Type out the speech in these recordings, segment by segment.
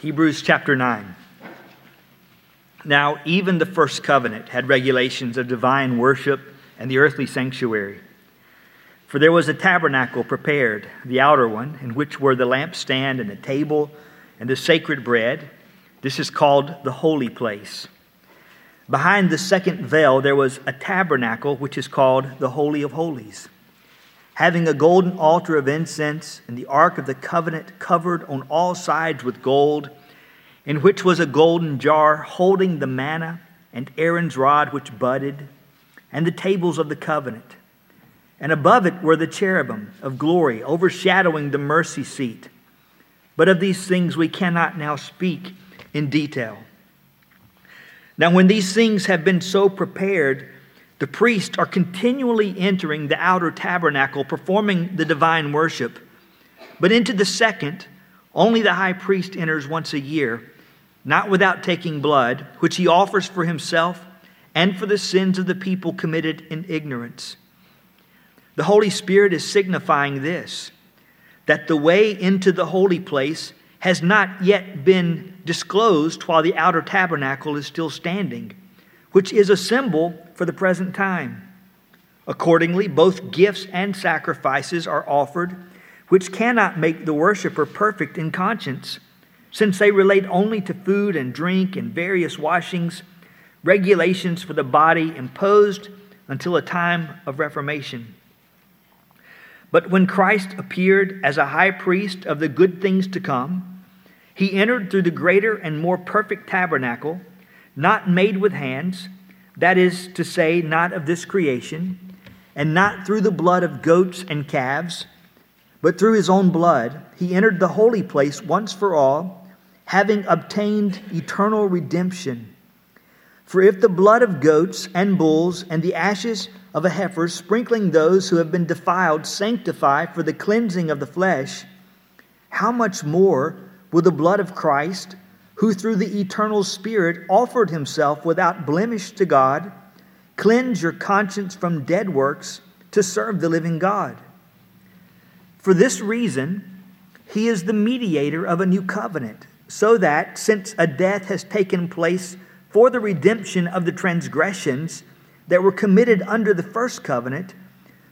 Hebrews chapter 9. Now, even the first covenant had regulations of divine worship and the earthly sanctuary. For there was a tabernacle prepared, the outer one, in which were the lampstand and the table and the sacred bread. This is called the holy place. Behind the second veil, there was a tabernacle, which is called the Holy of Holies, having a golden altar of incense and the ark of the covenant covered on all sides with gold in which was a golden jar holding the manna and Aaron's rod which budded, and the tables of the covenant. And above it were the cherubim of glory overshadowing the mercy seat. But of these things we cannot now speak in detail. Now, when these things have been so prepared, the priests are continually entering the outer tabernacle, performing the divine worship. But into the second, only the high priest enters once a year not without taking blood, which he offers for himself and for the sins of the people committed in ignorance. The Holy Spirit is signifying this that the way into the holy place has not yet been disclosed while the outer tabernacle is still standing, which is a symbol for the present time. Accordingly, both gifts and sacrifices are offered, which cannot make the worshiper perfect in conscience since they relate only to food and drink and various washings, regulations for the body imposed until a time of reformation. But when Christ appeared as a high priest of the good things to come, he entered through the greater and more perfect tabernacle, not made with hands, that is to say, not of this creation, and not through the blood of goats and calves, but through his own blood, he entered the holy place once for all having obtained eternal redemption. For if the blood of goats and bulls and the ashes of a heifer, sprinkling those who have been defiled, sanctify for the cleansing of the flesh, how much more will the blood of Christ, who through the eternal Spirit offered himself without blemish to God, cleanse your conscience from dead works to serve the living God? For this reason, he is the mediator of a new covenant so that, since a death has taken place for the redemption of the transgressions that were committed under the first covenant,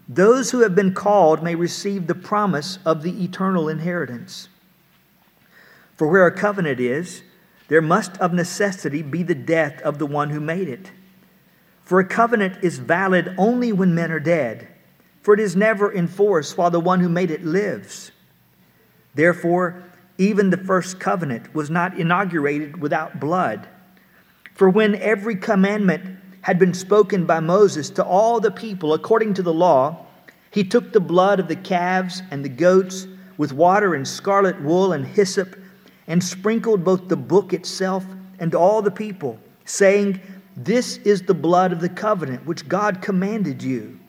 those who have been called may receive the promise of the eternal inheritance. For where a covenant is, there must of necessity be the death of the one who made it. For a covenant is valid only when men are dead, for it is never in force while the one who made it lives. Therefore, even the first covenant was not inaugurated without blood. For when every commandment had been spoken by Moses to all the people according to the law, he took the blood of the calves and the goats with water and scarlet wool and hyssop and sprinkled both the book itself and all the people, saying, This is the blood of the covenant which God commanded you.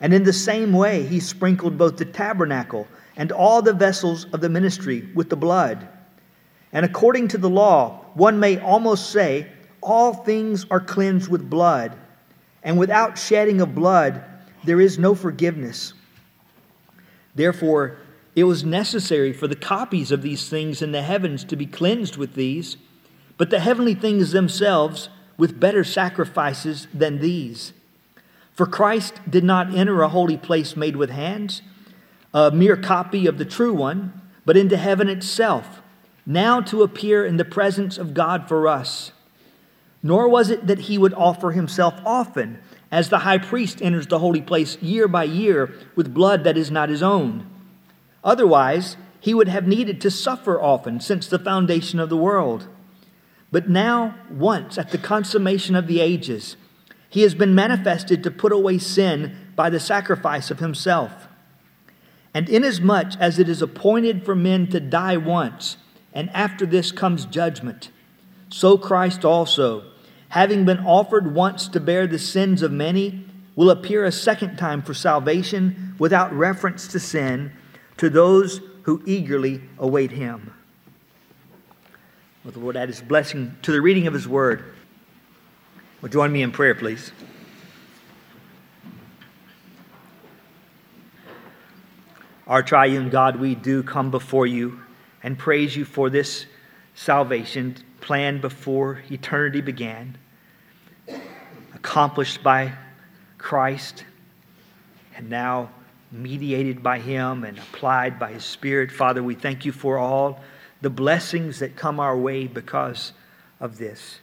And in the same way, he sprinkled both the tabernacle and all the vessels of the ministry with the blood. And according to the law, one may almost say, all things are cleansed with blood, and without shedding of blood, there is no forgiveness. Therefore, it was necessary for the copies of these things in the heavens to be cleansed with these, but the heavenly things themselves with better sacrifices than these. For Christ did not enter a holy place made with hands a mere copy of the true one, but into heaven itself, now to appear in the presence of God for us. Nor was it that he would offer himself often, as the high priest enters the holy place year by year with blood that is not his own. Otherwise, he would have needed to suffer often since the foundation of the world. But now, once at the consummation of the ages, he has been manifested to put away sin by the sacrifice of himself. And inasmuch as it is appointed for men to die once, and after this comes judgment, so Christ also, having been offered once to bear the sins of many, will appear a second time for salvation without reference to sin to those who eagerly await him. Well, the Lord add his blessing to the reading of his word. Well, join me in prayer, please. Our triune God, we do come before you and praise you for this salvation planned before eternity began, accomplished by Christ, and now mediated by Him and applied by His Spirit. Father, we thank you for all the blessings that come our way because of this.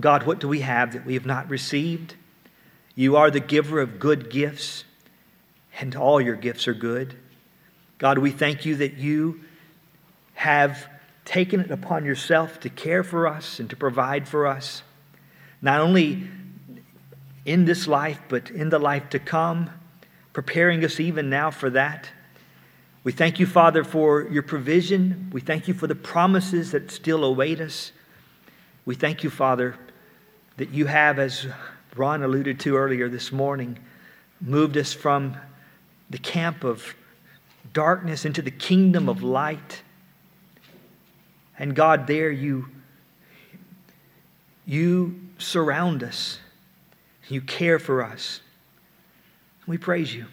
God, what do we have that we have not received? You are the giver of good gifts, and all your gifts are good. God, we thank you that you have taken it upon yourself to care for us and to provide for us, not only in this life, but in the life to come, preparing us even now for that. We thank you, Father, for your provision. We thank you for the promises that still await us. We thank you, Father, that you have, as Ron alluded to earlier this morning, moved us from the camp of darkness into the kingdom of light. And God, there you, you surround us. You care for us. We praise you.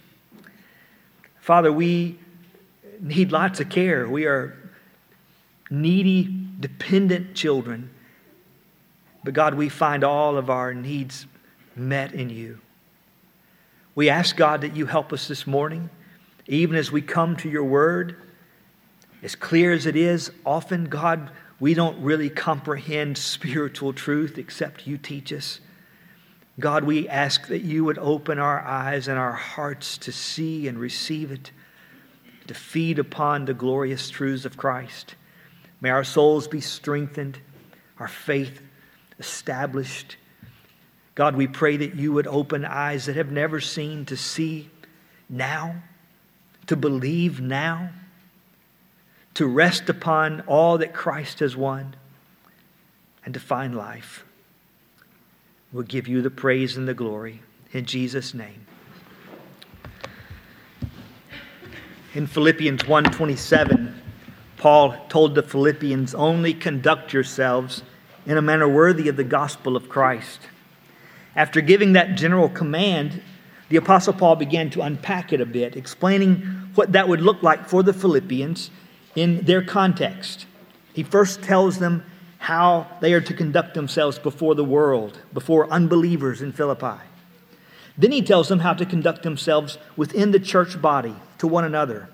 Father, we need lots of care. We are needy, dependent children. But God, we find all of our needs met in you. We ask, God, that you help us this morning, even as we come to your word. As clear as it is, often, God, we don't really comprehend spiritual truth except you teach us. God, we ask that you would open our eyes and our hearts to see and receive it, to feed upon the glorious truths of Christ. May our souls be strengthened, our faith established. God, we pray that you would open eyes that have never seen to see now, to believe now, to rest upon all that Christ has won, and to find life. We'll give you the praise and the glory in Jesus' name. In Philippians 1:27, Paul told the Philippians, "Only conduct yourselves in a manner worthy of the gospel of Christ. After giving that general command, the Apostle Paul began to unpack it a bit, explaining what that would look like for the Philippians in their context. He first tells them how they are to conduct themselves before the world, before unbelievers in Philippi. Then he tells them how to conduct themselves within the church body to one another.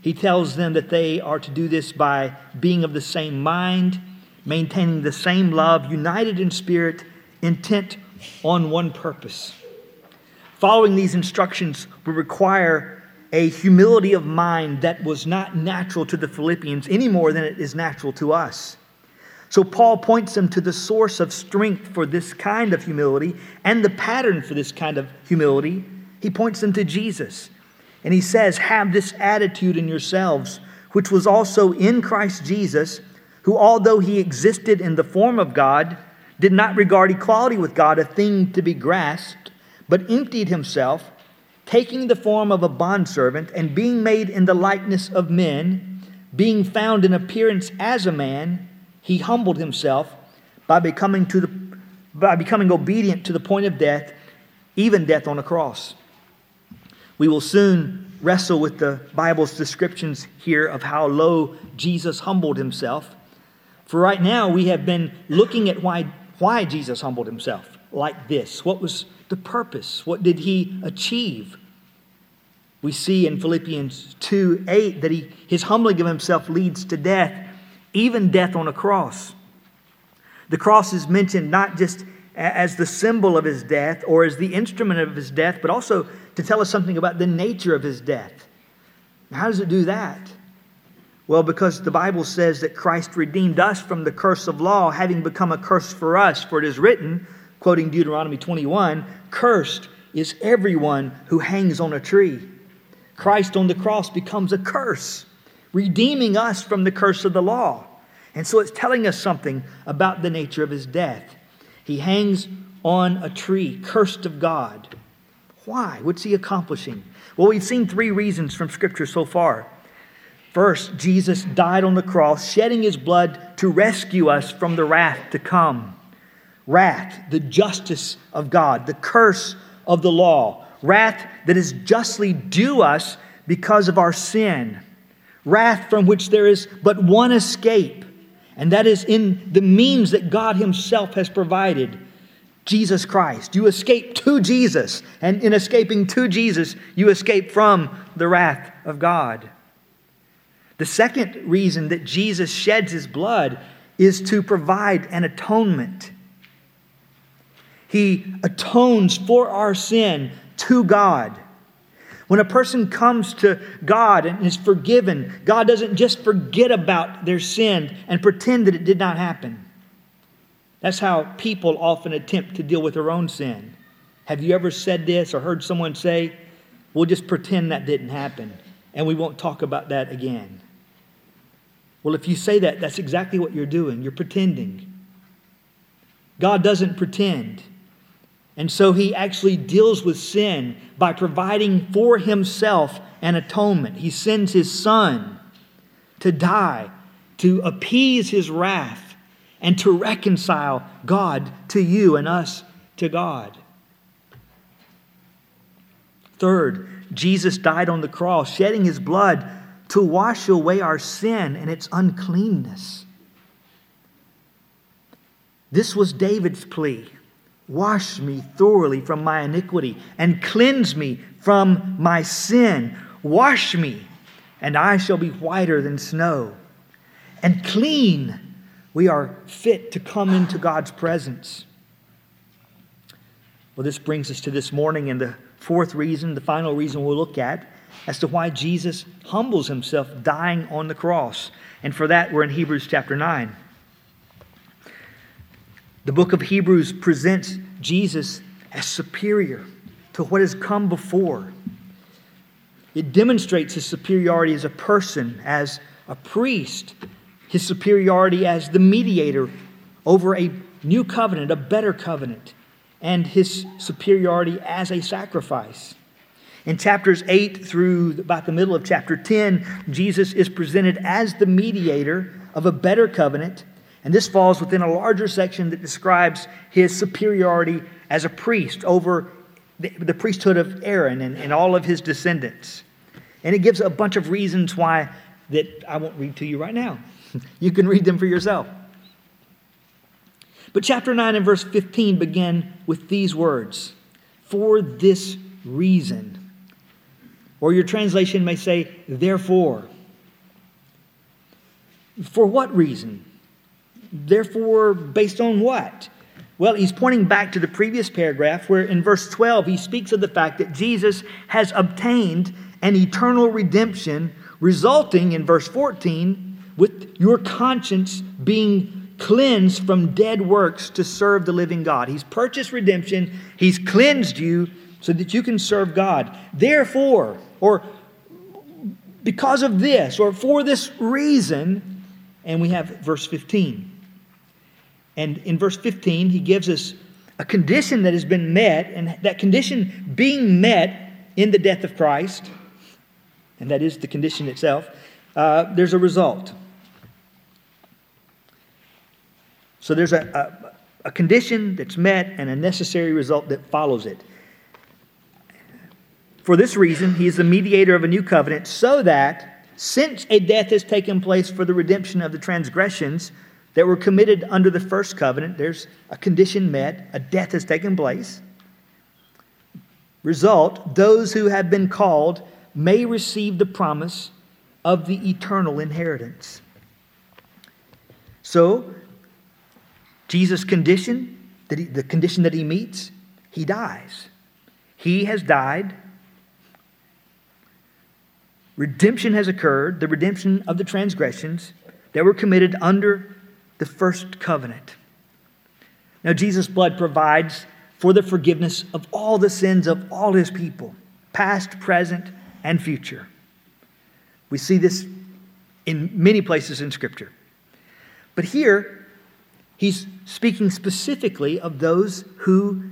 He tells them that they are to do this by being of the same mind maintaining the same love, united in spirit, intent on one purpose. Following these instructions would require a humility of mind that was not natural to the Philippians any more than it is natural to us. So, Paul points them to the source of strength for this kind of humility and the pattern for this kind of humility. He points them to Jesus. And he says, Have this attitude in yourselves, which was also in Christ Jesus who, although he existed in the form of God, did not regard equality with God a thing to be grasped, but emptied himself, taking the form of a bondservant, and being made in the likeness of men, being found in appearance as a man, he humbled himself by becoming, to the, by becoming obedient to the point of death, even death on a cross. We will soon wrestle with the Bible's descriptions here of how low Jesus humbled himself. For right now, we have been looking at why, why Jesus humbled himself like this. What was the purpose? What did he achieve? We see in Philippians 2 8 that he, his humbling of himself leads to death, even death on a cross. The cross is mentioned not just as the symbol of his death or as the instrument of his death, but also to tell us something about the nature of his death. How does it do that? Well, because the Bible says that Christ redeemed us from the curse of law, having become a curse for us. For it is written, quoting Deuteronomy 21, Cursed is everyone who hangs on a tree. Christ on the cross becomes a curse, redeeming us from the curse of the law. And so it's telling us something about the nature of his death. He hangs on a tree, cursed of God. Why? What's he accomplishing? Well, we've seen three reasons from Scripture so far. First, Jesus died on the cross, shedding his blood to rescue us from the wrath to come. Wrath, the justice of God, the curse of the law. Wrath that is justly due us because of our sin. Wrath from which there is but one escape, and that is in the means that God Himself has provided Jesus Christ. You escape to Jesus, and in escaping to Jesus, you escape from the wrath of God. The second reason that Jesus sheds His blood is to provide an atonement. He atones for our sin to God. When a person comes to God and is forgiven, God doesn't just forget about their sin and pretend that it did not happen. That's how people often attempt to deal with their own sin. Have you ever said this or heard someone say, We'll just pretend that didn't happen and we won't talk about that again? Well, if you say that, that's exactly what you're doing. You're pretending. God doesn't pretend. And so he actually deals with sin by providing for himself an atonement. He sends his son to die, to appease his wrath, and to reconcile God to you and us to God. Third, Jesus died on the cross, shedding his blood to wash away our sin and its uncleanness. This was David's plea. Wash me thoroughly from my iniquity and cleanse me from my sin. Wash me, and I shall be whiter than snow. And clean, we are fit to come into God's presence. Well, this brings us to this morning and the fourth reason, the final reason we'll look at as to why Jesus humbles himself dying on the cross. And for that, we're in Hebrews chapter 9. The book of Hebrews presents Jesus as superior to what has come before. It demonstrates his superiority as a person, as a priest, his superiority as the mediator over a new covenant, a better covenant, and his superiority as a sacrifice. In chapters 8 through about the middle of chapter 10, Jesus is presented as the mediator of a better covenant and this falls within a larger section that describes his superiority as a priest over the, the priesthood of Aaron and, and all of his descendants. And it gives a bunch of reasons why that I won't read to you right now. you can read them for yourself. But chapter 9 and verse 15 begin with these words For this reason. Or your translation may say, therefore. For what reason? Therefore, based on what? Well, he's pointing back to the previous paragraph where in verse 12 he speaks of the fact that Jesus has obtained an eternal redemption, resulting in verse 14 with your conscience being cleansed from dead works to serve the living God. He's purchased redemption, he's cleansed you so that you can serve God. Therefore, or because of this, or for this reason, and we have verse 15. And in verse 15, he gives us a condition that has been met, and that condition being met in the death of Christ, and that is the condition itself, uh, there's a result. So there's a, a, a condition that's met and a necessary result that follows it. For this reason, he is the mediator of a new covenant, so that since a death has taken place for the redemption of the transgressions, that were committed under the first covenant, there's a condition met, a death has taken place. Result, those who have been called may receive the promise of the eternal inheritance. So, Jesus' condition, the condition that he meets, he dies. He has died. Redemption has occurred, the redemption of the transgressions that were committed under the first covenant. Now, Jesus' blood provides for the forgiveness of all the sins of all his people, past, present, and future. We see this in many places in Scripture. But here, he's speaking specifically of those who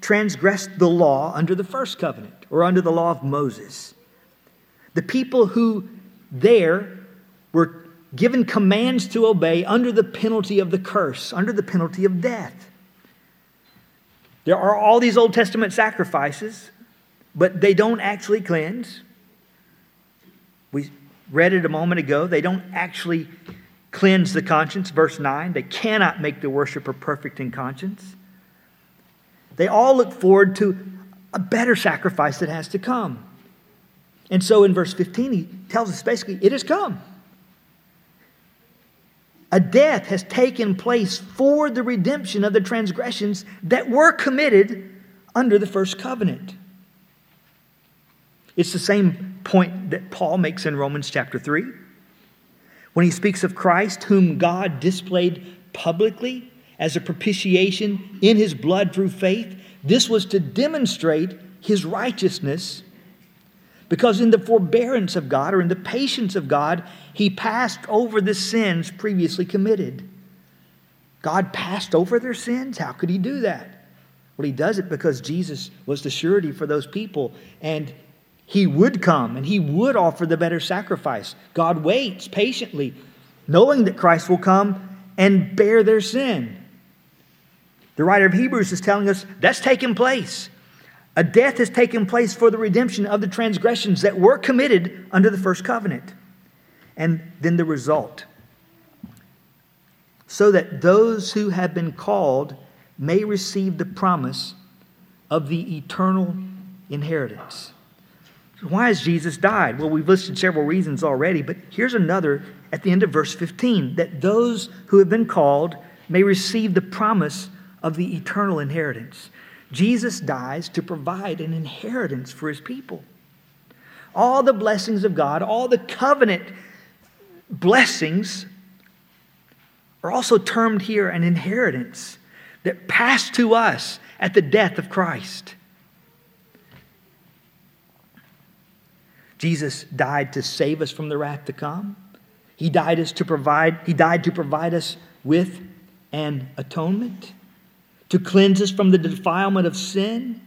transgressed the law under the first covenant or under the law of Moses. The people who there were given commands to obey under the penalty of the curse, under the penalty of death. There are all these Old Testament sacrifices, but they don't actually cleanse. We read it a moment ago. They don't actually cleanse the conscience, verse 9. They cannot make the worshiper perfect in conscience. They all look forward to a better sacrifice that has to come. And so in verse 15, he tells us basically, it has come. A death has taken place for the redemption of the transgressions that were committed under the first covenant. It's the same point that Paul makes in Romans chapter 3 when he speaks of Christ, whom God displayed publicly as a propitiation in his blood through faith. This was to demonstrate his righteousness because in the forbearance of God or in the patience of God, he passed over the sins previously committed. God passed over their sins. How could he do that? Well, he does it because Jesus was the surety for those people, and he would come and he would offer the better sacrifice. God waits patiently, knowing that Christ will come and bear their sin. The writer of Hebrews is telling us that's taken place. A death has taken place for the redemption of the transgressions that were committed under the first covenant. And then the result. So that those who have been called may receive the promise of the eternal inheritance. Why has Jesus died? Well, we've listed several reasons already, but here's another at the end of verse 15 that those who have been called may receive the promise of the eternal inheritance. Jesus dies to provide an inheritance for his people. All the blessings of God, all the covenant blessings are also termed here an inheritance that passed to us at the death of Christ. Jesus died to save us from the wrath to come. He died us to provide, he died to provide us with an atonement, to cleanse us from the defilement of sin,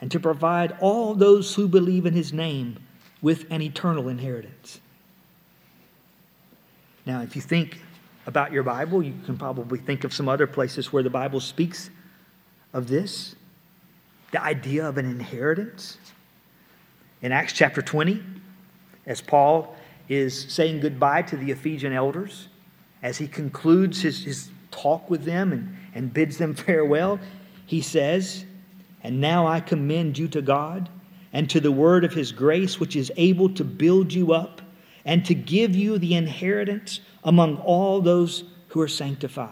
and to provide all those who believe in his name with an eternal inheritance. Now, if you think about your Bible, you can probably think of some other places where the Bible speaks of this the idea of an inheritance. In Acts chapter 20, as Paul is saying goodbye to the Ephesian elders, as he concludes his, his talk with them and, and bids them farewell, he says, And now I commend you to God and to the word of his grace, which is able to build you up and to give you the inheritance among all those who are sanctified.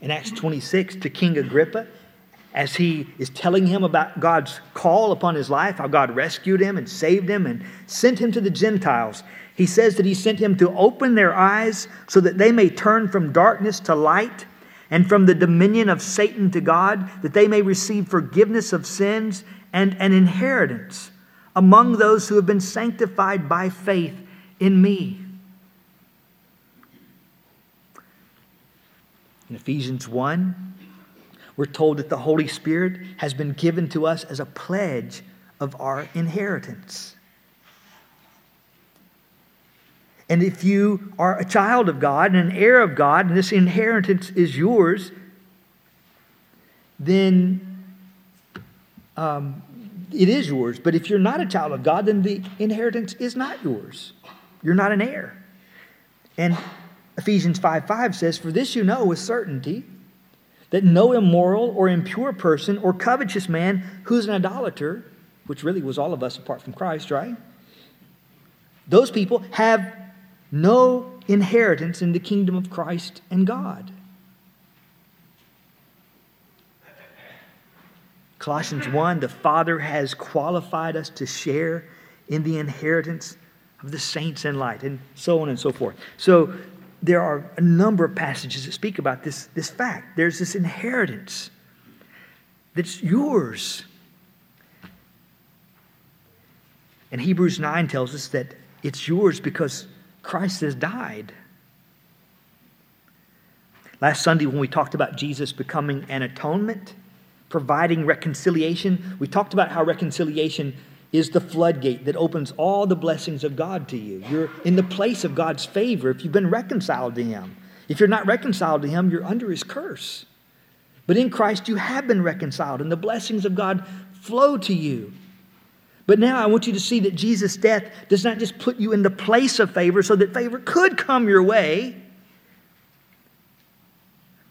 In Acts 26, to King Agrippa, as he is telling him about God's call upon his life, how God rescued him and saved him and sent him to the Gentiles. He says that he sent him to open their eyes so that they may turn from darkness to light and from the dominion of Satan to God, that they may receive forgiveness of sins and an inheritance among those who have been sanctified by faith in me. In Ephesians 1, we're told that the Holy Spirit has been given to us as a pledge of our inheritance. And if you are a child of God and an heir of God, and this inheritance is yours, then um, it is yours. But if you're not a child of God, then the inheritance is not yours. You're not an heir. And Ephesians 5 5 says, For this you know with certainty that no immoral or impure person or covetous man who's an idolater, which really was all of us apart from Christ, right? Those people have no inheritance in the kingdom of Christ and God. Colossians 1 the Father has qualified us to share in the inheritance of the saints in light, and so on and so forth. So there are a number of passages that speak about this, this fact. There's this inheritance that's yours. And Hebrews 9 tells us that it's yours because Christ has died. Last Sunday, when we talked about Jesus becoming an atonement, providing reconciliation, we talked about how reconciliation is the floodgate that opens all the blessings of God to you. You're in the place of God's favor if you've been reconciled to Him. If you're not reconciled to Him, you're under His curse. But in Christ, you have been reconciled, and the blessings of God flow to you. But now I want you to see that Jesus' death does not just put you in the place of favor so that favor could come your way,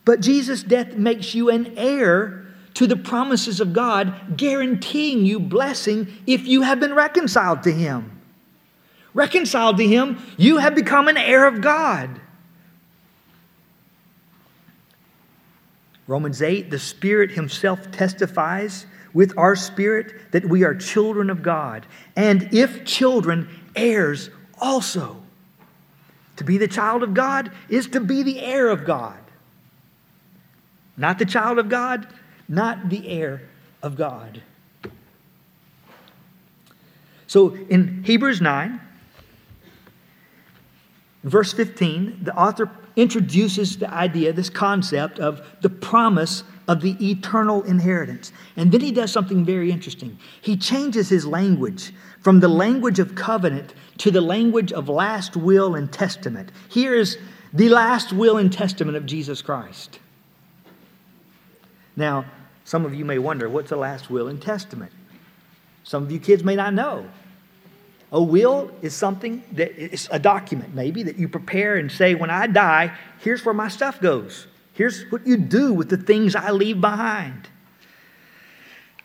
but Jesus' death makes you an heir to the promises of God, guaranteeing you blessing if you have been reconciled to Him. Reconciled to Him, you have become an heir of God. Romans 8, the Spirit Himself testifies with our spirit that we are children of God, and if children, heirs also. To be the child of God is to be the heir of God. Not the child of God, not the heir of God. So in Hebrews 9, verse 15, the author introduces the idea, this concept of the promise of the eternal inheritance. And then he does something very interesting. He changes his language from the language of covenant to the language of last will and testament. Here is the last will and testament of Jesus Christ. Now, some of you may wonder what's a last will and testament? Some of you kids may not know. A will is something that is a document, maybe, that you prepare and say, when I die, here's where my stuff goes. Here's what you do with the things I leave behind.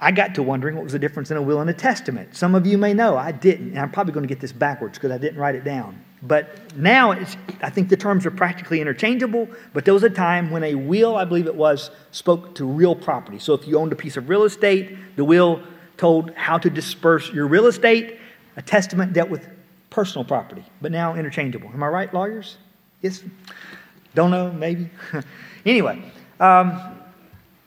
I got to wondering what was the difference in a will and a testament. Some of you may know, I didn't, and I'm probably going to get this backwards because I didn't write it down. But now I think the terms are practically interchangeable, but there was a time when a will, I believe it was, spoke to real property. So if you owned a piece of real estate, the will told how to disperse your real estate. A testament dealt with personal property, but now interchangeable. Am I right, lawyers? Yes? Don't know, maybe? anyway, um,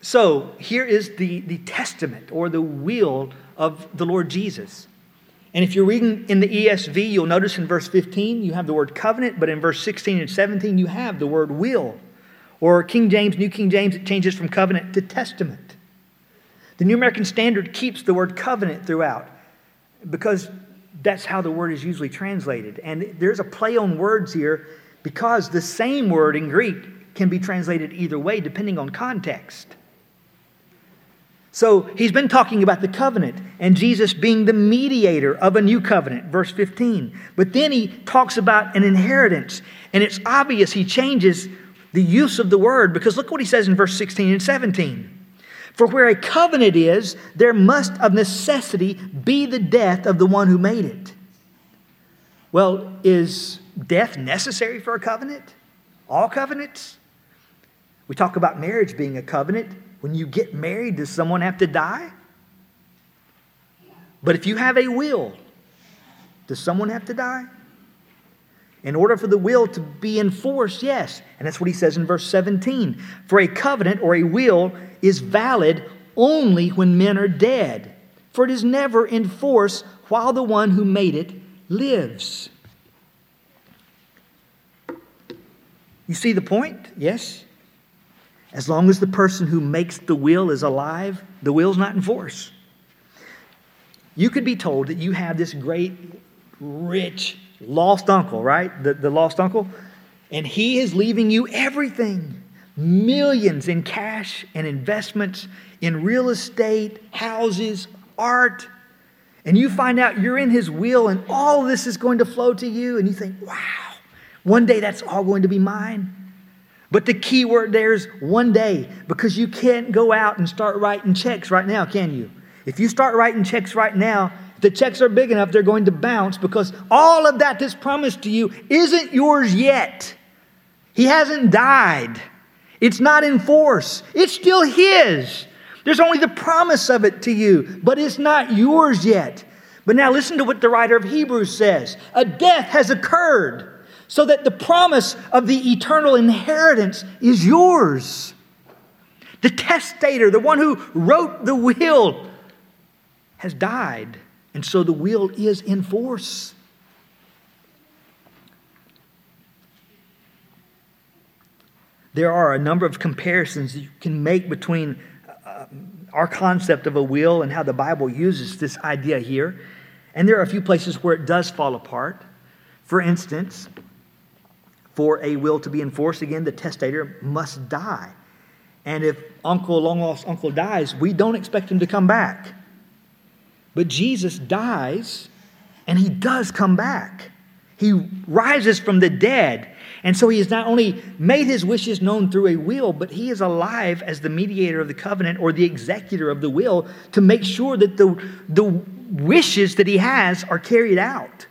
so here is the, the testament or the will of the Lord Jesus. And if you're reading in the ESV, you'll notice in verse 15 you have the word covenant, but in verse 16 and 17 you have the word will. Or King James, New King James, it changes from covenant to testament. The New American Standard keeps the word covenant throughout because that's how the word is usually translated. And there's a play on words here because the same word in Greek can be translated either way depending on context. So he's been talking about the covenant and Jesus being the mediator of a new covenant, verse 15. But then he talks about an inheritance. And it's obvious he changes the use of the word because look what he says in verse 16 and 17. For where a covenant is, there must of necessity be the death of the one who made it. Well, is death necessary for a covenant? All covenants? We talk about marriage being a covenant. When you get married, does someone have to die? But if you have a will, does someone have to die? In order for the will to be enforced, yes. And that's what he says in verse 17. For a covenant or a will is valid only when men are dead, for it is never in force while the one who made it lives. You see the point? Yes? As long as the person who makes the will is alive, the will's not in force. You could be told that you have this great, rich, lost uncle, right? The, the lost uncle. And he is leaving you everything millions in cash and investments in real estate, houses, art. And you find out you're in his will and all this is going to flow to you. And you think, wow, one day that's all going to be mine. But the key word there is one day because you can't go out and start writing checks right now, can you? If you start writing checks right now, the checks are big enough, they're going to bounce because all of that that's promised to you isn't yours yet. He hasn't died. It's not in force. It's still His. There's only the promise of it to you, but it's not yours yet. But now listen to what the writer of Hebrews says a death has occurred so that the promise of the eternal inheritance is yours. The testator, the one who wrote the will, has died, and so the will is in force. There are a number of comparisons you can make between uh, our concept of a will and how the Bible uses this idea here. And there are a few places where it does fall apart. For instance, for a will to be enforced, again, the testator must die. And if uncle, long lost uncle dies, we don't expect him to come back. But Jesus dies and he does come back. He rises from the dead. And so he has not only made his wishes known through a will, but he is alive as the mediator of the covenant or the executor of the will to make sure that the, the wishes that he has are carried out.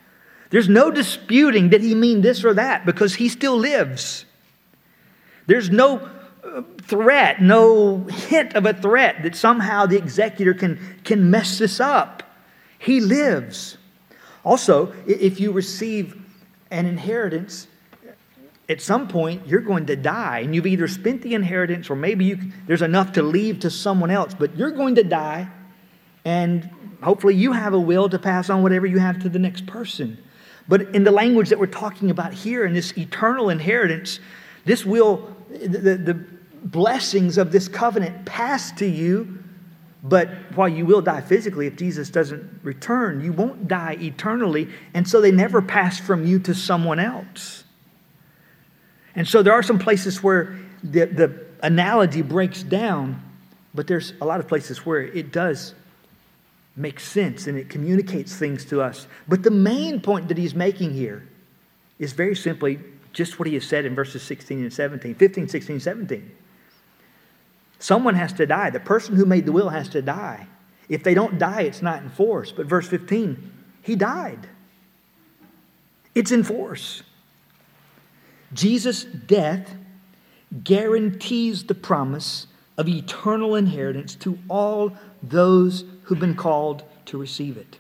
There's no disputing that he mean this or that because he still lives. There's no uh, threat, no hint of a threat that somehow the executor can, can mess this up. He lives. Also, if you receive an inheritance, at some point you're going to die and you've either spent the inheritance or maybe you, there's enough to leave to someone else but you're going to die and hopefully you have a will to pass on whatever you have to the next person but in the language that we're talking about here in this eternal inheritance this will the, the blessings of this covenant pass to you but while you will die physically if jesus doesn't return you won't die eternally and so they never pass from you to someone else. And so there are some places where the, the analogy breaks down, but there's a lot of places where it does make sense and it communicates things to us. But the main point that he's making here is very simply just what he has said in verses 16 and 17, 15, 16, 17. Someone has to die. The person who made the will has to die. If they don't die, it's not in force. But verse 15, he died. It's in force. Jesus' death guarantees the promise of eternal inheritance to all those who've been called to receive it.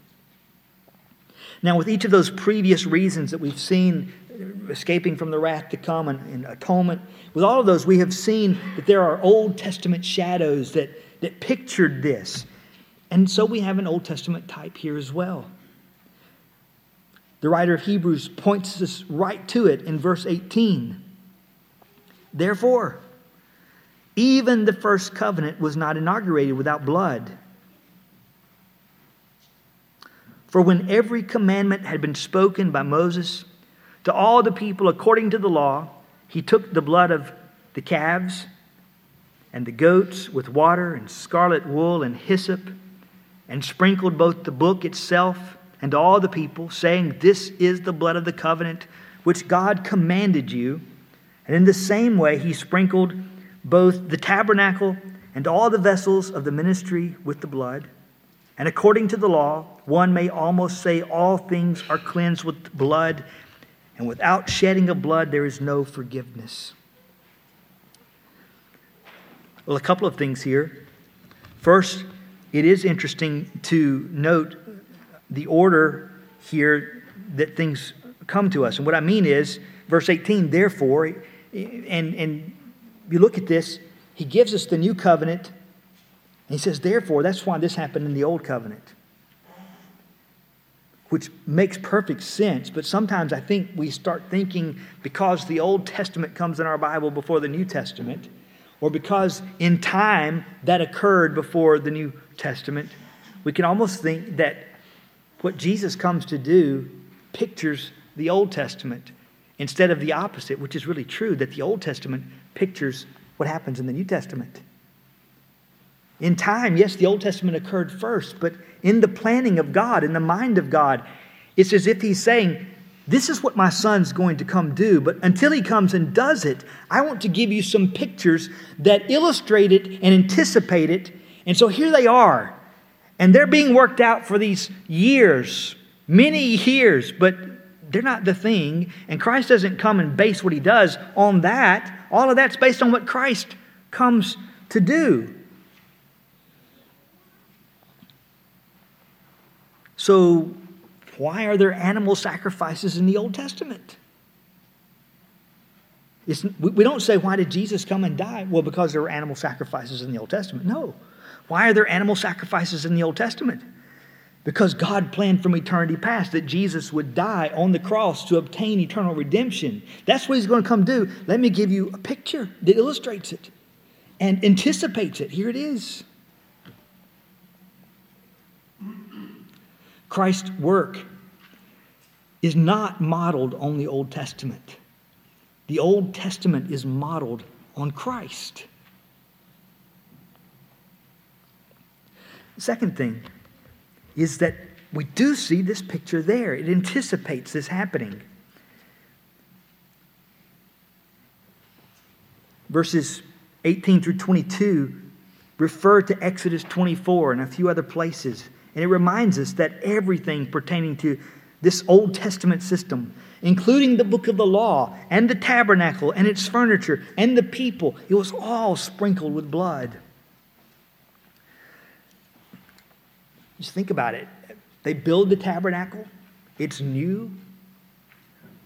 Now, with each of those previous reasons that we've seen, escaping from the wrath to come and, and atonement, with all of those, we have seen that there are Old Testament shadows that, that pictured this. And so we have an Old Testament type here as well. The writer of Hebrews points us right to it in verse 18. Therefore, even the first covenant was not inaugurated without blood. For when every commandment had been spoken by Moses to all the people according to the law, he took the blood of the calves and the goats with water and scarlet wool and hyssop and sprinkled both the book itself and all the people, saying, This is the blood of the covenant which God commanded you. And in the same way, he sprinkled both the tabernacle and all the vessels of the ministry with the blood. And according to the law, one may almost say all things are cleansed with blood, and without shedding of blood, there is no forgiveness. Well, a couple of things here. First, it is interesting to note the order here that things come to us. And what I mean is, verse 18, therefore, and, and you look at this, he gives us the new covenant. He says, therefore, that's why this happened in the old covenant. Which makes perfect sense, but sometimes I think we start thinking because the Old Testament comes in our Bible before the New Testament, or because in time that occurred before the New Testament, we can almost think that what Jesus comes to do pictures the Old Testament instead of the opposite, which is really true, that the Old Testament pictures what happens in the New Testament. In time, yes, the Old Testament occurred first, but in the planning of God, in the mind of God, it's as if He's saying, This is what my son's going to come do, but until He comes and does it, I want to give you some pictures that illustrate it and anticipate it. And so here they are. And they're being worked out for these years, many years, but they're not the thing. And Christ doesn't come and base what he does on that. All of that's based on what Christ comes to do. So, why are there animal sacrifices in the Old Testament? It's, we don't say, why did Jesus come and die? Well, because there were animal sacrifices in the Old Testament. No. Why are there animal sacrifices in the Old Testament? Because God planned from eternity past that Jesus would die on the cross to obtain eternal redemption. That's what he's going to come do. Let me give you a picture that illustrates it and anticipates it. Here it is. Christ's work is not modeled on the Old Testament. The Old Testament is modeled on Christ. Second thing, is that we do see this picture there. It anticipates this happening. Verses 18 through 22 refer to Exodus 24 and a few other places. And it reminds us that everything pertaining to this Old Testament system, including the book of the law and the tabernacle and its furniture and the people, it was all sprinkled with blood. Just think about it. They build the tabernacle, it's new,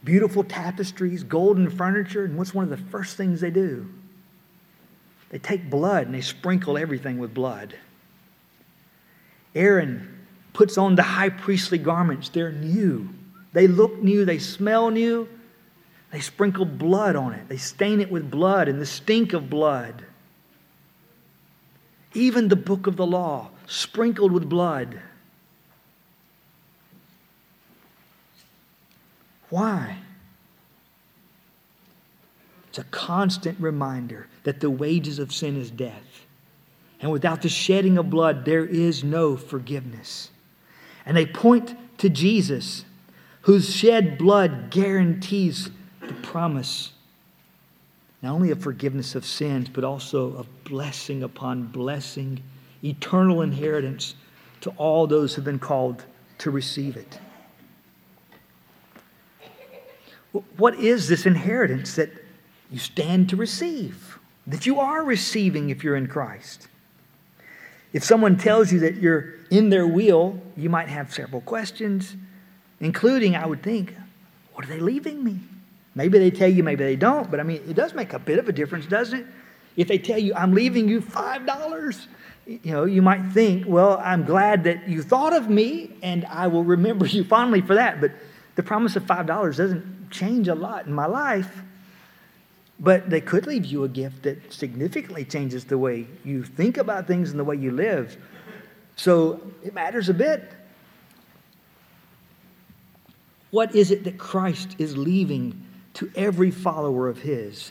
beautiful tapestries, golden furniture, and what's one of the first things they do? They take blood and they sprinkle everything with blood. Aaron puts on the high priestly garments. They're new. They look new. They smell new. They sprinkle blood on it. They stain it with blood and the stink of blood. Even the book of the law, sprinkled with blood. Why? It's a constant reminder that the wages of sin is death. And without the shedding of blood, there is no forgiveness. And they point to Jesus, whose shed blood guarantees the promise not only of forgiveness of sins, but also of blessing upon blessing, eternal inheritance to all those who've been called to receive it. What is this inheritance that you stand to receive, that you are receiving if you're in Christ? If someone tells you that you're in their will, you might have several questions, including, I would think, what are they leaving me? Maybe they tell you, maybe they don't, but I mean, it does make a bit of a difference, doesn't it? If they tell you, I'm leaving you $5, you know, you might think, well, I'm glad that you thought of me and I will remember you fondly for that. But the promise of $5 doesn't change a lot in my life. But they could leave you a gift that significantly changes the way you think about things and the way you live. So it matters a bit. What is it that Christ is leaving to every follower of His?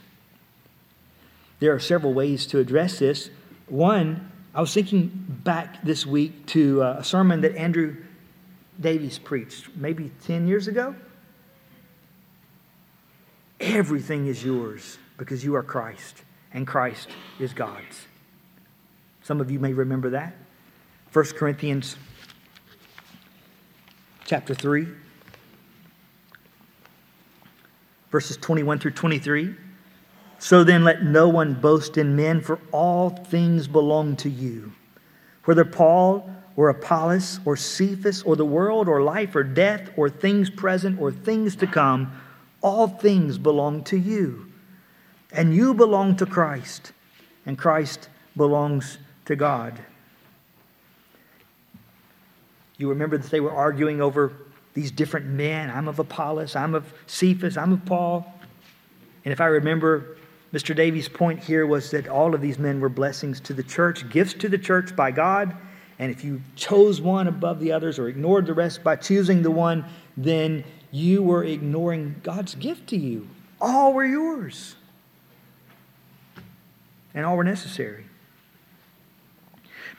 There are several ways to address this. One, I was thinking back this week to uh, a sermon that Andrew Davies preached maybe 10 years ago. Everything is yours because you are Christ, and Christ is God's. Some of you may remember that. 1 Corinthians chapter 3, verses 21 through 23. So then, let no one boast in men, for all things belong to you. Whether Paul or Apollos or Cephas or the world or life or death or things present or things to come, all things belong to you. And you belong to Christ, and Christ belongs to God. You remember that they were arguing over these different men. I'm of Apollos, I'm of Cephas, I'm of Paul. And if I remember, Mr. Davies' point here was that all of these men were blessings to the church, gifts to the church by God. And if you chose one above the others or ignored the rest by choosing the one, then you were ignoring God's gift to you. All were yours, and all were necessary.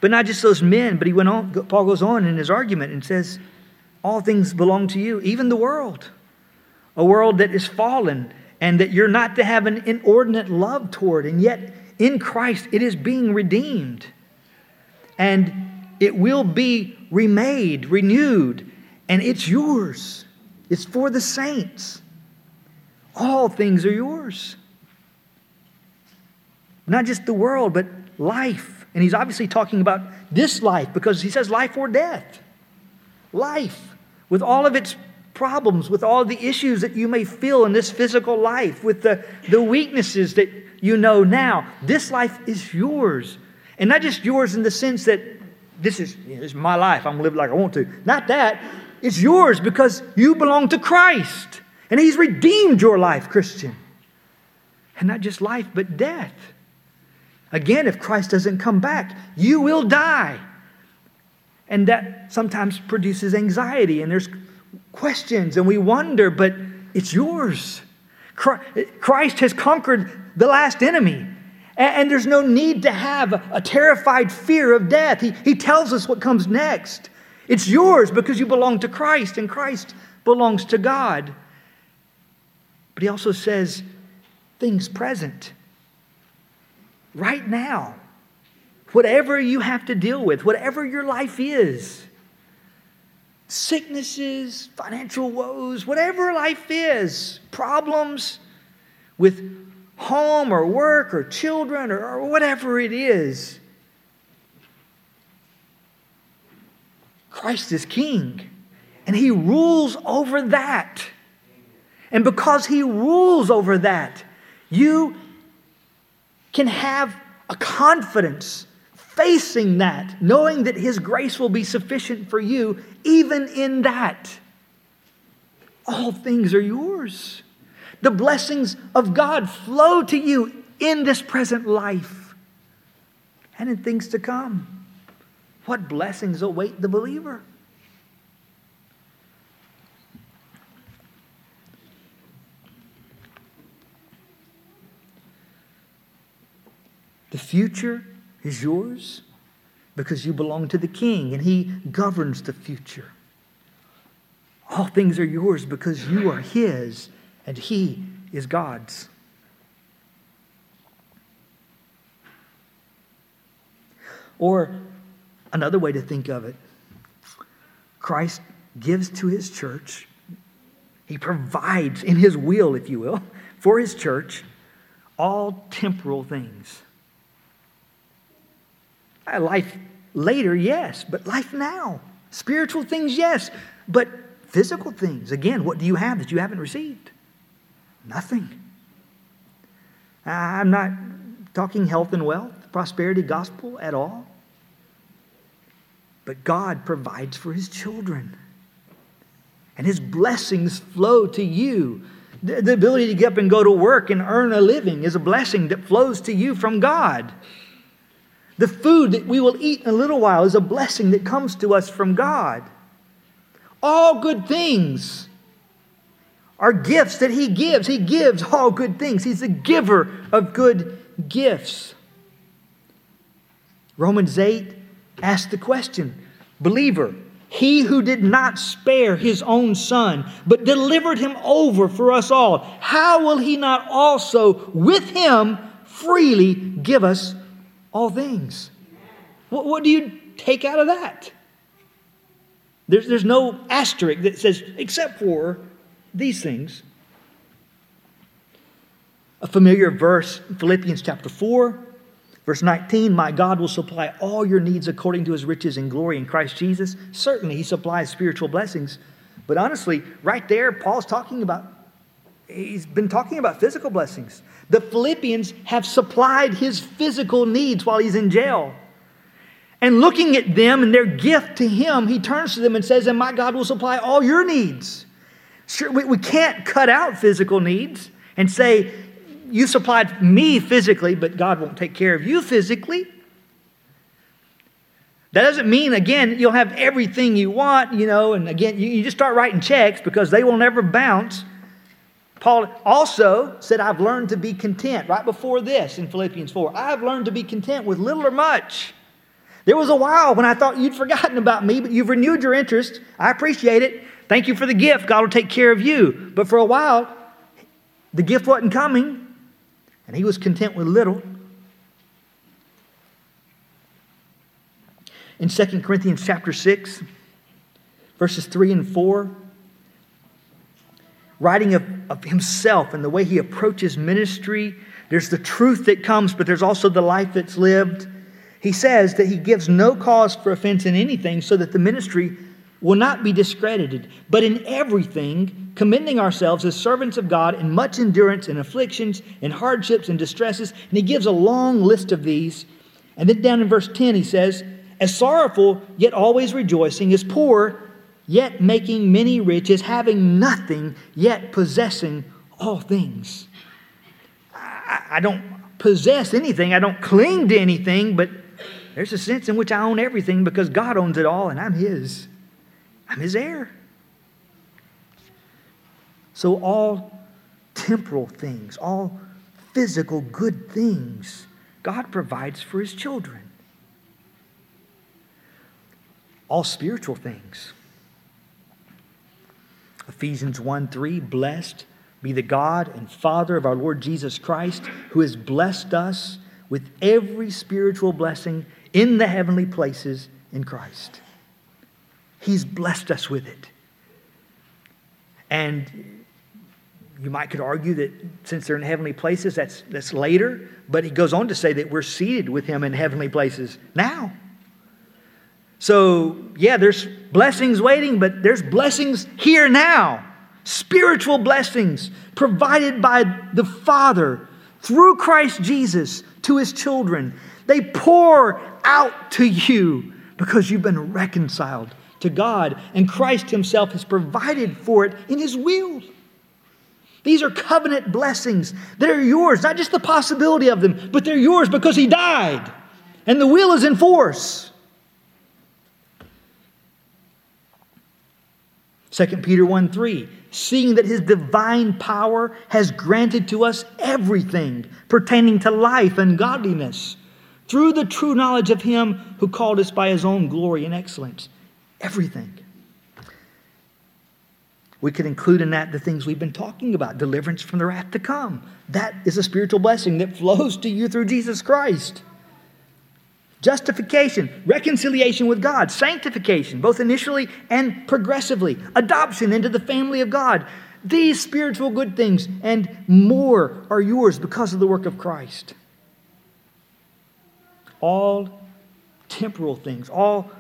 But not just those men, but he went on, Paul goes on in his argument and says, All things belong to you, even the world. A world that is fallen and that you're not to have an inordinate love toward, and yet in Christ it is being redeemed. And it will be remade, renewed, and it's yours. It's for the saints. All things are yours. Not just the world, but life. And he's obviously talking about this life because he says life or death. Life with all of its problems, with all the issues that you may feel in this physical life, with the, the weaknesses that you know now. This life is yours. And not just yours in the sense that this is, this is my life, I'm going to live like I want to. Not that. It's yours because you belong to Christ. And He's redeemed your life, Christian. And not just life, but death. Again, if Christ doesn't come back, you will die. And that sometimes produces anxiety, and there's questions, and we wonder, but it's yours. Christ has conquered the last enemy. And there's no need to have a terrified fear of death. He, he tells us what comes next. It's yours because you belong to Christ and Christ belongs to God. But he also says things present, right now. Whatever you have to deal with, whatever your life is, sicknesses, financial woes, whatever life is, problems with home or work or children or, or whatever it is. Christ is king, and he rules over that. And because he rules over that, you can have a confidence facing that, knowing that his grace will be sufficient for you, even in that. All things are yours. The blessings of God flow to you in this present life and in things to come. What blessings await the believer? The future is yours because you belong to the King and He governs the future. All things are yours because you are His and He is God's. Or another way to think of it Christ gives to his church, he provides in his will, if you will, for his church all temporal things. Uh, life later, yes, but life now. Spiritual things, yes, but physical things. Again, what do you have that you haven't received? Nothing. I'm not talking health and wealth, prosperity gospel at all. But God provides for his children. And his blessings flow to you. The, the ability to get up and go to work and earn a living is a blessing that flows to you from God. The food that we will eat in a little while is a blessing that comes to us from God. All good things are gifts that He gives. He gives all good things. He's the giver of good gifts. Romans 8 asks the question Believer, he who did not spare his own son, but delivered him over for us all, how will he not also with him freely give us all things? What, what do you take out of that? There's, there's no asterisk that says, except for these things. A familiar verse, Philippians chapter 4, verse 19 My God will supply all your needs according to his riches and glory in Christ Jesus. Certainly, he supplies spiritual blessings. But honestly, right there, Paul's talking about, he's been talking about physical blessings. The Philippians have supplied his physical needs while he's in jail. And looking at them and their gift to him, he turns to them and says, And my God will supply all your needs. Sure, we, we can't cut out physical needs and say, You supplied me physically, but God won't take care of you physically. That doesn't mean, again, you'll have everything you want, you know, and again, you, you just start writing checks because they will never bounce. Paul also said, I've learned to be content right before this in Philippians 4. I've learned to be content with little or much. There was a while when I thought you'd forgotten about me, but you've renewed your interest. I appreciate it. Thank you for the gift. God will take care of you. But for a while, the gift wasn't coming, and he was content with little. In 2 Corinthians chapter 6, verses 3 and 4, writing of, of himself and the way he approaches ministry, there's the truth that comes, but there's also the life that's lived. He says that he gives no cause for offense in anything so that the ministry will not be discredited, but in everything, commending ourselves as servants of God in much endurance and afflictions and hardships and distresses. And he gives a long list of these. And then down in verse 10, he says, As sorrowful, yet always rejoicing, as poor, yet making many rich, as having nothing, yet possessing all things. I, I don't possess anything, I don't cling to anything, but there's a sense in which I own everything because God owns it all and I'm His. I'm his heir. So, all temporal things, all physical good things, God provides for his children. all spiritual things. Ephesians 1 3, blessed be the God and Father of our Lord Jesus Christ, who has blessed us with every spiritual blessing in the heavenly places in Christ. He's blessed us with it. And you might could argue that since they're in heavenly places, that's, that's later. But he goes on to say that we're seated with him in heavenly places now. So, yeah, there's blessings waiting, but there's blessings here now. Spiritual blessings provided by the Father through Christ Jesus to his children. They pour out to you because you've been reconciled to God, and Christ himself has provided for it in his will. These are covenant blessings that are yours, not just the possibility of them, but they're yours because he died, and the will is in force. 2 Peter 1 3, seeing that his divine power has granted to us everything pertaining to life and godliness through the true knowledge of him who called us by his own glory and excellence. Everything. We could include in that the things we've been talking about deliverance from the wrath to come. That is a spiritual blessing that flows to you through Jesus Christ justification, reconciliation with God, sanctification, both initially and progressively, adoption into the family of God. These spiritual good things and more are yours because of the work of Christ. All temporal things, all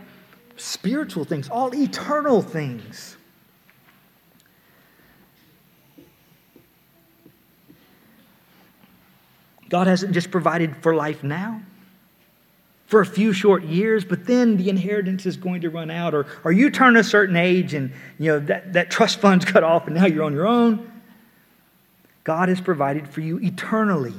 spiritual things, all eternal things. God hasn't just provided for life now for a few short years, but then the inheritance is going to run out. Or, or you turn a certain age and you know that, that trust fund's cut off and now you're on your own. God has provided for you eternally.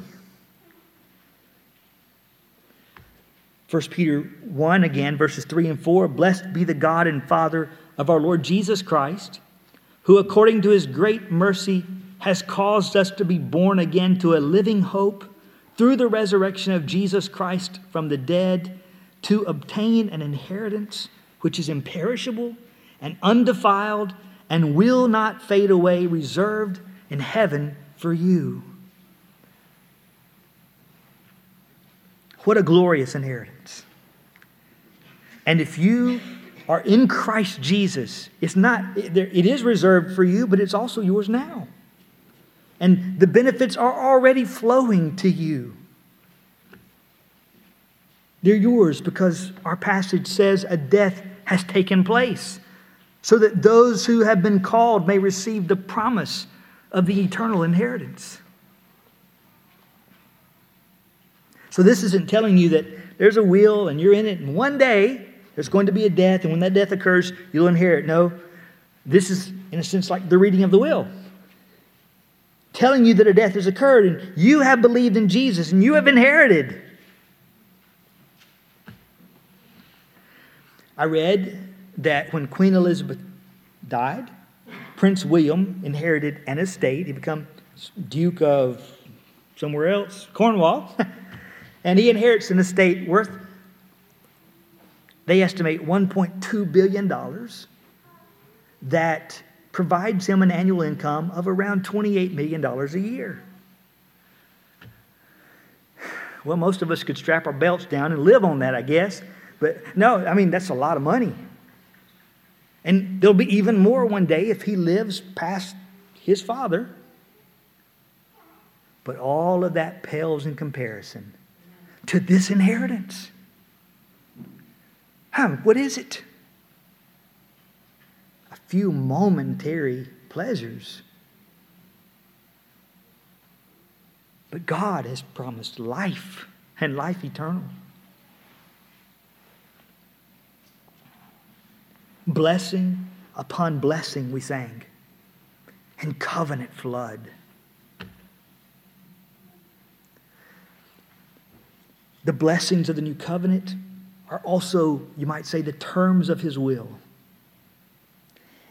1 Peter 1 again, verses 3 and 4 Blessed be the God and Father of our Lord Jesus Christ, who according to his great mercy has caused us to be born again to a living hope through the resurrection of Jesus Christ from the dead to obtain an inheritance which is imperishable and undefiled and will not fade away, reserved in heaven for you. What a glorious inheritance. And if you are in Christ Jesus, it's not, it is reserved for you, but it's also yours now. And the benefits are already flowing to you. They're yours because our passage says a death has taken place, so that those who have been called may receive the promise of the eternal inheritance. So, this isn't telling you that there's a wheel and you're in it, and one day there's going to be a death, and when that death occurs, you'll inherit. No, this is, in a sense, like the reading of the will telling you that a death has occurred and you have believed in Jesus and you have inherited. I read that when Queen Elizabeth died, Prince William inherited an estate. He became Duke of somewhere else, Cornwall. and he inherits an estate worth, they estimate, $1.2 billion that provides him an annual income of around $28 million a year. Well, most of us could strap our belts down and live on that, I guess. But no, I mean, that's a lot of money. And there'll be even more one day if he lives past his father. But all of that pales in comparison to this inheritance. Huh, what is it? A few momentary pleasures. But God has promised life and life eternal. Blessing upon blessing, we sang, and covenant flood. The blessings of the new covenant are also, you might say, the terms of his will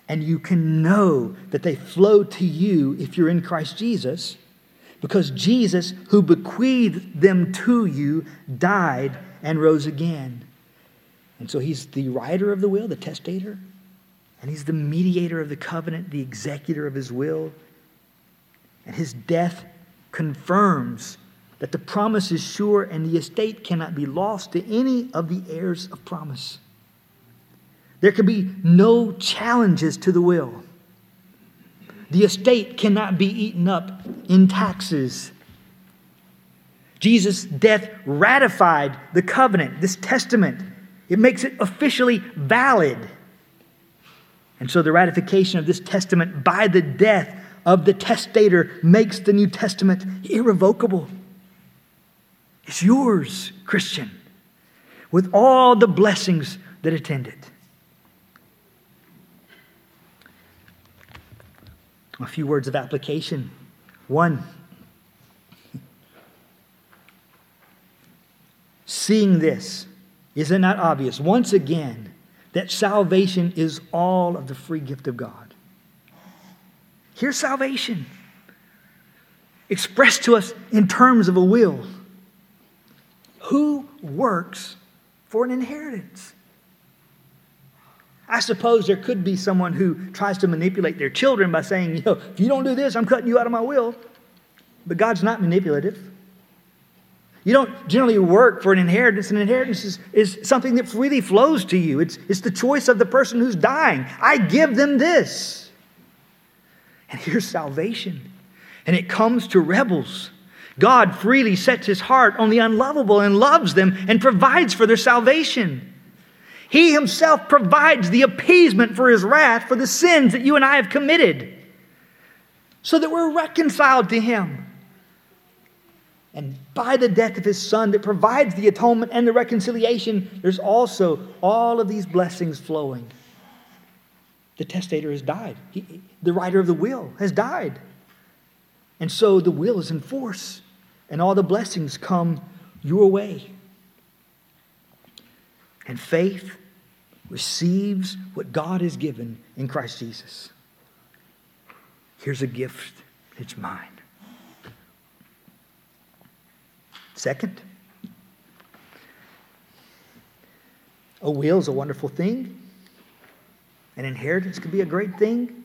and you can know that they flow to you if you're in Christ Jesus, because Jesus, who bequeathed them to you, died and rose again. And so he's the writer of the will, the testator, and he's the mediator of the covenant, the executor of his will. And his death confirms that the promise is sure and the estate cannot be lost to any of the heirs of promise. There can be no challenges to the will. The estate cannot be eaten up in taxes. Jesus' death ratified the covenant, this testament. It makes it officially valid. And so the ratification of this testament by the death of the testator makes the New Testament irrevocable. It's yours, Christian, with all the blessings that attend it. A few words of application. One, seeing this, is it not obvious once again that salvation is all of the free gift of God? Here's salvation expressed to us in terms of a will. Who works for an inheritance? I suppose there could be someone who tries to manipulate their children by saying, you know, if you don't do this, I'm cutting you out of my will. But God's not manipulative. You don't generally work for an inheritance. An inheritance is, is something that freely flows to you. It's, it's the choice of the person who's dying. I give them this. And here's salvation. And it comes to rebels. God freely sets his heart on the unlovable and loves them and provides for their salvation. He himself provides the appeasement for his wrath for the sins that you and I have committed so that we're reconciled to him. And by the death of his son that provides the atonement and the reconciliation, there's also all of these blessings flowing. The testator has died, he, the writer of the will has died. And so the will is in force, and all the blessings come your way. And faith receives what God has given in Christ Jesus. Here's a gift, it's mine. Second, a will is a wonderful thing. An inheritance could be a great thing.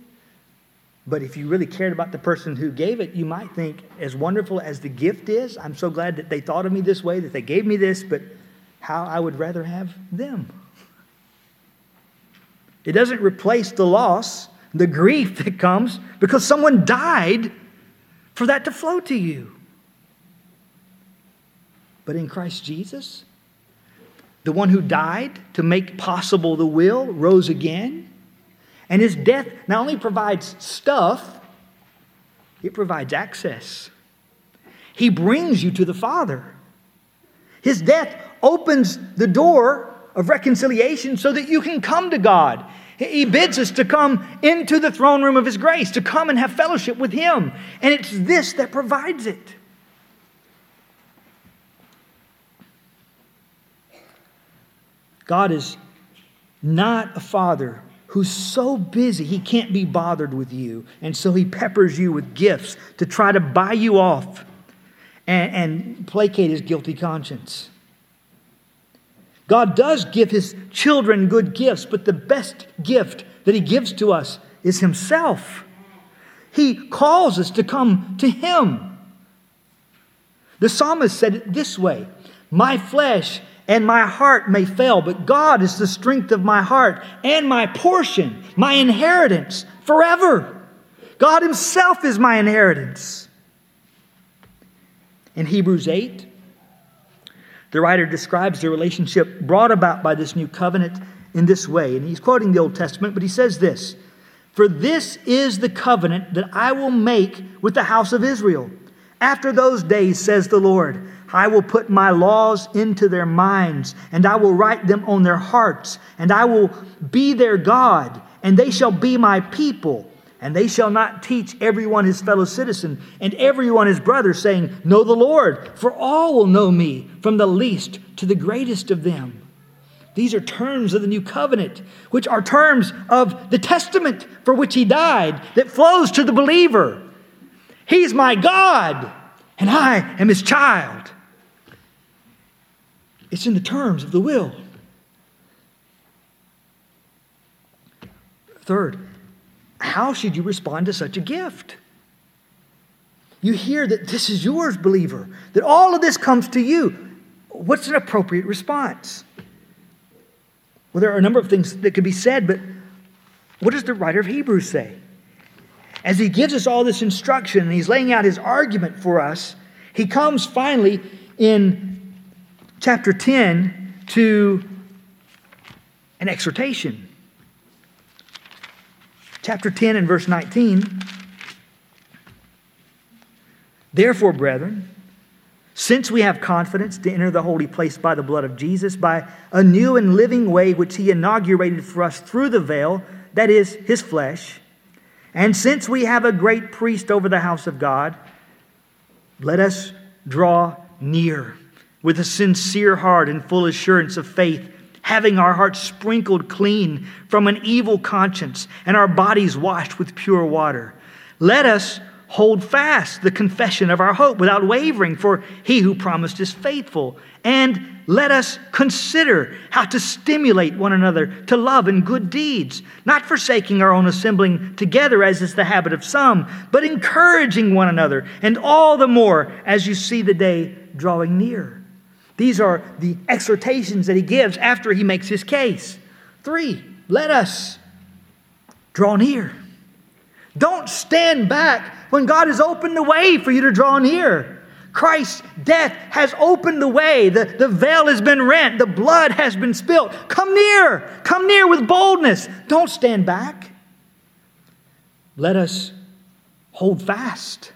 But if you really cared about the person who gave it, you might think, as wonderful as the gift is, I'm so glad that they thought of me this way, that they gave me this, but how I would rather have them. It doesn't replace the loss, the grief that comes because someone died for that to flow to you. But in Christ Jesus, the one who died to make possible the will rose again. And his death not only provides stuff, it provides access. He brings you to the Father. His death opens the door of reconciliation so that you can come to God. He bids us to come into the throne room of His grace, to come and have fellowship with Him. And it's this that provides it. God is not a father who's so busy he can't be bothered with you. And so he peppers you with gifts to try to buy you off and, and placate his guilty conscience. God does give his children good gifts, but the best gift that he gives to us is himself. He calls us to come to him. The psalmist said it this way My flesh and my heart may fail, but God is the strength of my heart and my portion, my inheritance forever. God Himself is my inheritance. In Hebrews 8, the writer describes the relationship brought about by this new covenant in this way. And he's quoting the Old Testament, but he says this For this is the covenant that I will make with the house of Israel. After those days, says the Lord. I will put my laws into their minds, and I will write them on their hearts, and I will be their God, and they shall be my people. And they shall not teach everyone his fellow citizen and everyone his brother, saying, Know the Lord, for all will know me, from the least to the greatest of them. These are terms of the new covenant, which are terms of the testament for which he died, that flows to the believer. He's my God, and I am his child. It's in the terms of the will. Third, how should you respond to such a gift? You hear that this is yours, believer, that all of this comes to you. What's an appropriate response? Well, there are a number of things that could be said, but what does the writer of Hebrews say? As he gives us all this instruction and he's laying out his argument for us, he comes finally in chapter 10 to an exhortation. Chapter 10 and verse 19. Therefore, brethren, since we have confidence to enter the holy place by the blood of Jesus, by a new and living way which he inaugurated for us through the veil, that is, his flesh, and since we have a great priest over the house of God, let us draw near with a sincere heart and full assurance of faith, having our hearts sprinkled clean from an evil conscience and our bodies washed with pure water. Let us hold fast the confession of our hope without wavering, for he who promised is faithful. And let us consider how to stimulate one another to love and good deeds, not forsaking our own assembling together as is the habit of some, but encouraging one another, and all the more as you see the day drawing near. These are the exhortations that he gives after he makes his case. Three, let us draw near. Don't stand back when God has opened the way for you to draw near. Christ's death has opened the way. The, the veil has been rent. The blood has been spilt. Come near. Come near with boldness. Don't stand back. Let us hold fast.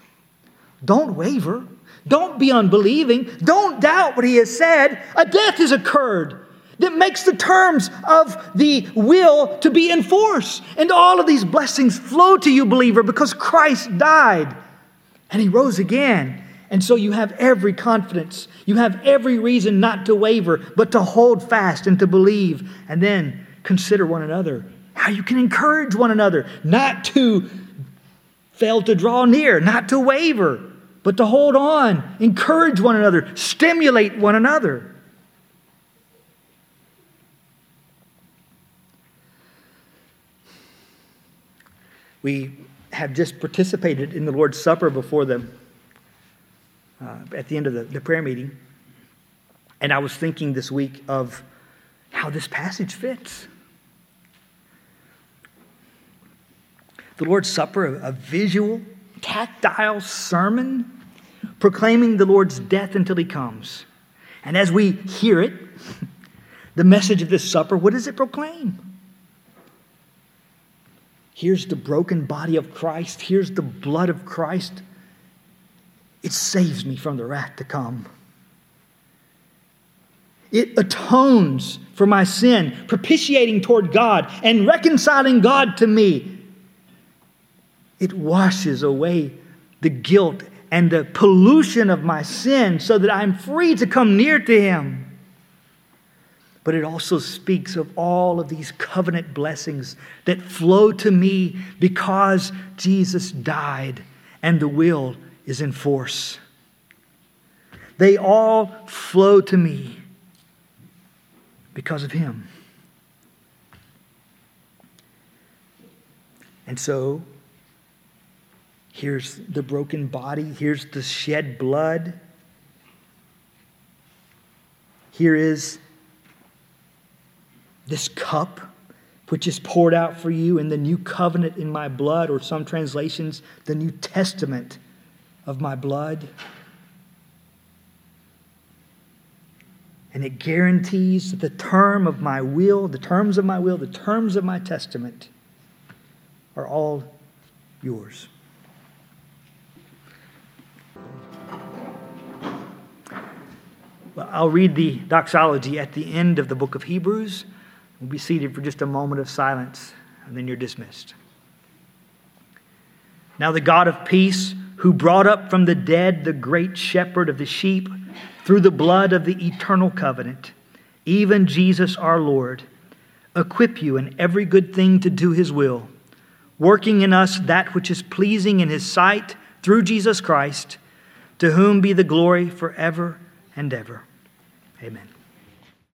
Don't waver. Don't be unbelieving. Don't doubt what he has said. A death has occurred that makes the terms of the will to be enforced. And all of these blessings flow to you, believer, because Christ died and he rose again. And so you have every confidence. You have every reason not to waver, but to hold fast and to believe. And then consider one another. How you can encourage one another, not to fail to draw near, not to waver, but to hold on, encourage one another, stimulate one another. We have just participated in the Lord's Supper before the, uh, at the end of the, the prayer meeting. And I was thinking this week of how this passage fits. The Lord's Supper, a visual, tactile sermon proclaiming the Lord's death until he comes. And as we hear it, the message of this supper, what does it proclaim? Here's the broken body of Christ. Here's the blood of Christ. It saves me from the wrath to come. It atones for my sin, propitiating toward God and reconciling God to me. It washes away the guilt and the pollution of my sin so that I'm free to come near to Him but it also speaks of all of these covenant blessings that flow to me because Jesus died and the will is in force. They all flow to me because of Him. And so, here's the broken body, here's the shed blood. Here is this cup which is poured out for you in the new covenant in my blood, or some translations, the New Testament of my blood. And it guarantees that the term of my will, the terms of my will, the terms of my testament are all yours. I'll read the doxology at the end of the book of Hebrews. We'll be seated for just a moment of silence, and then you're dismissed. Now, the God of peace, who brought up from the dead the great shepherd of the sheep through the blood of the eternal covenant, even Jesus our Lord, equip you in every good thing to do his will, working in us that which is pleasing in his sight through Jesus Christ, to whom be the glory forever and ever. Amen.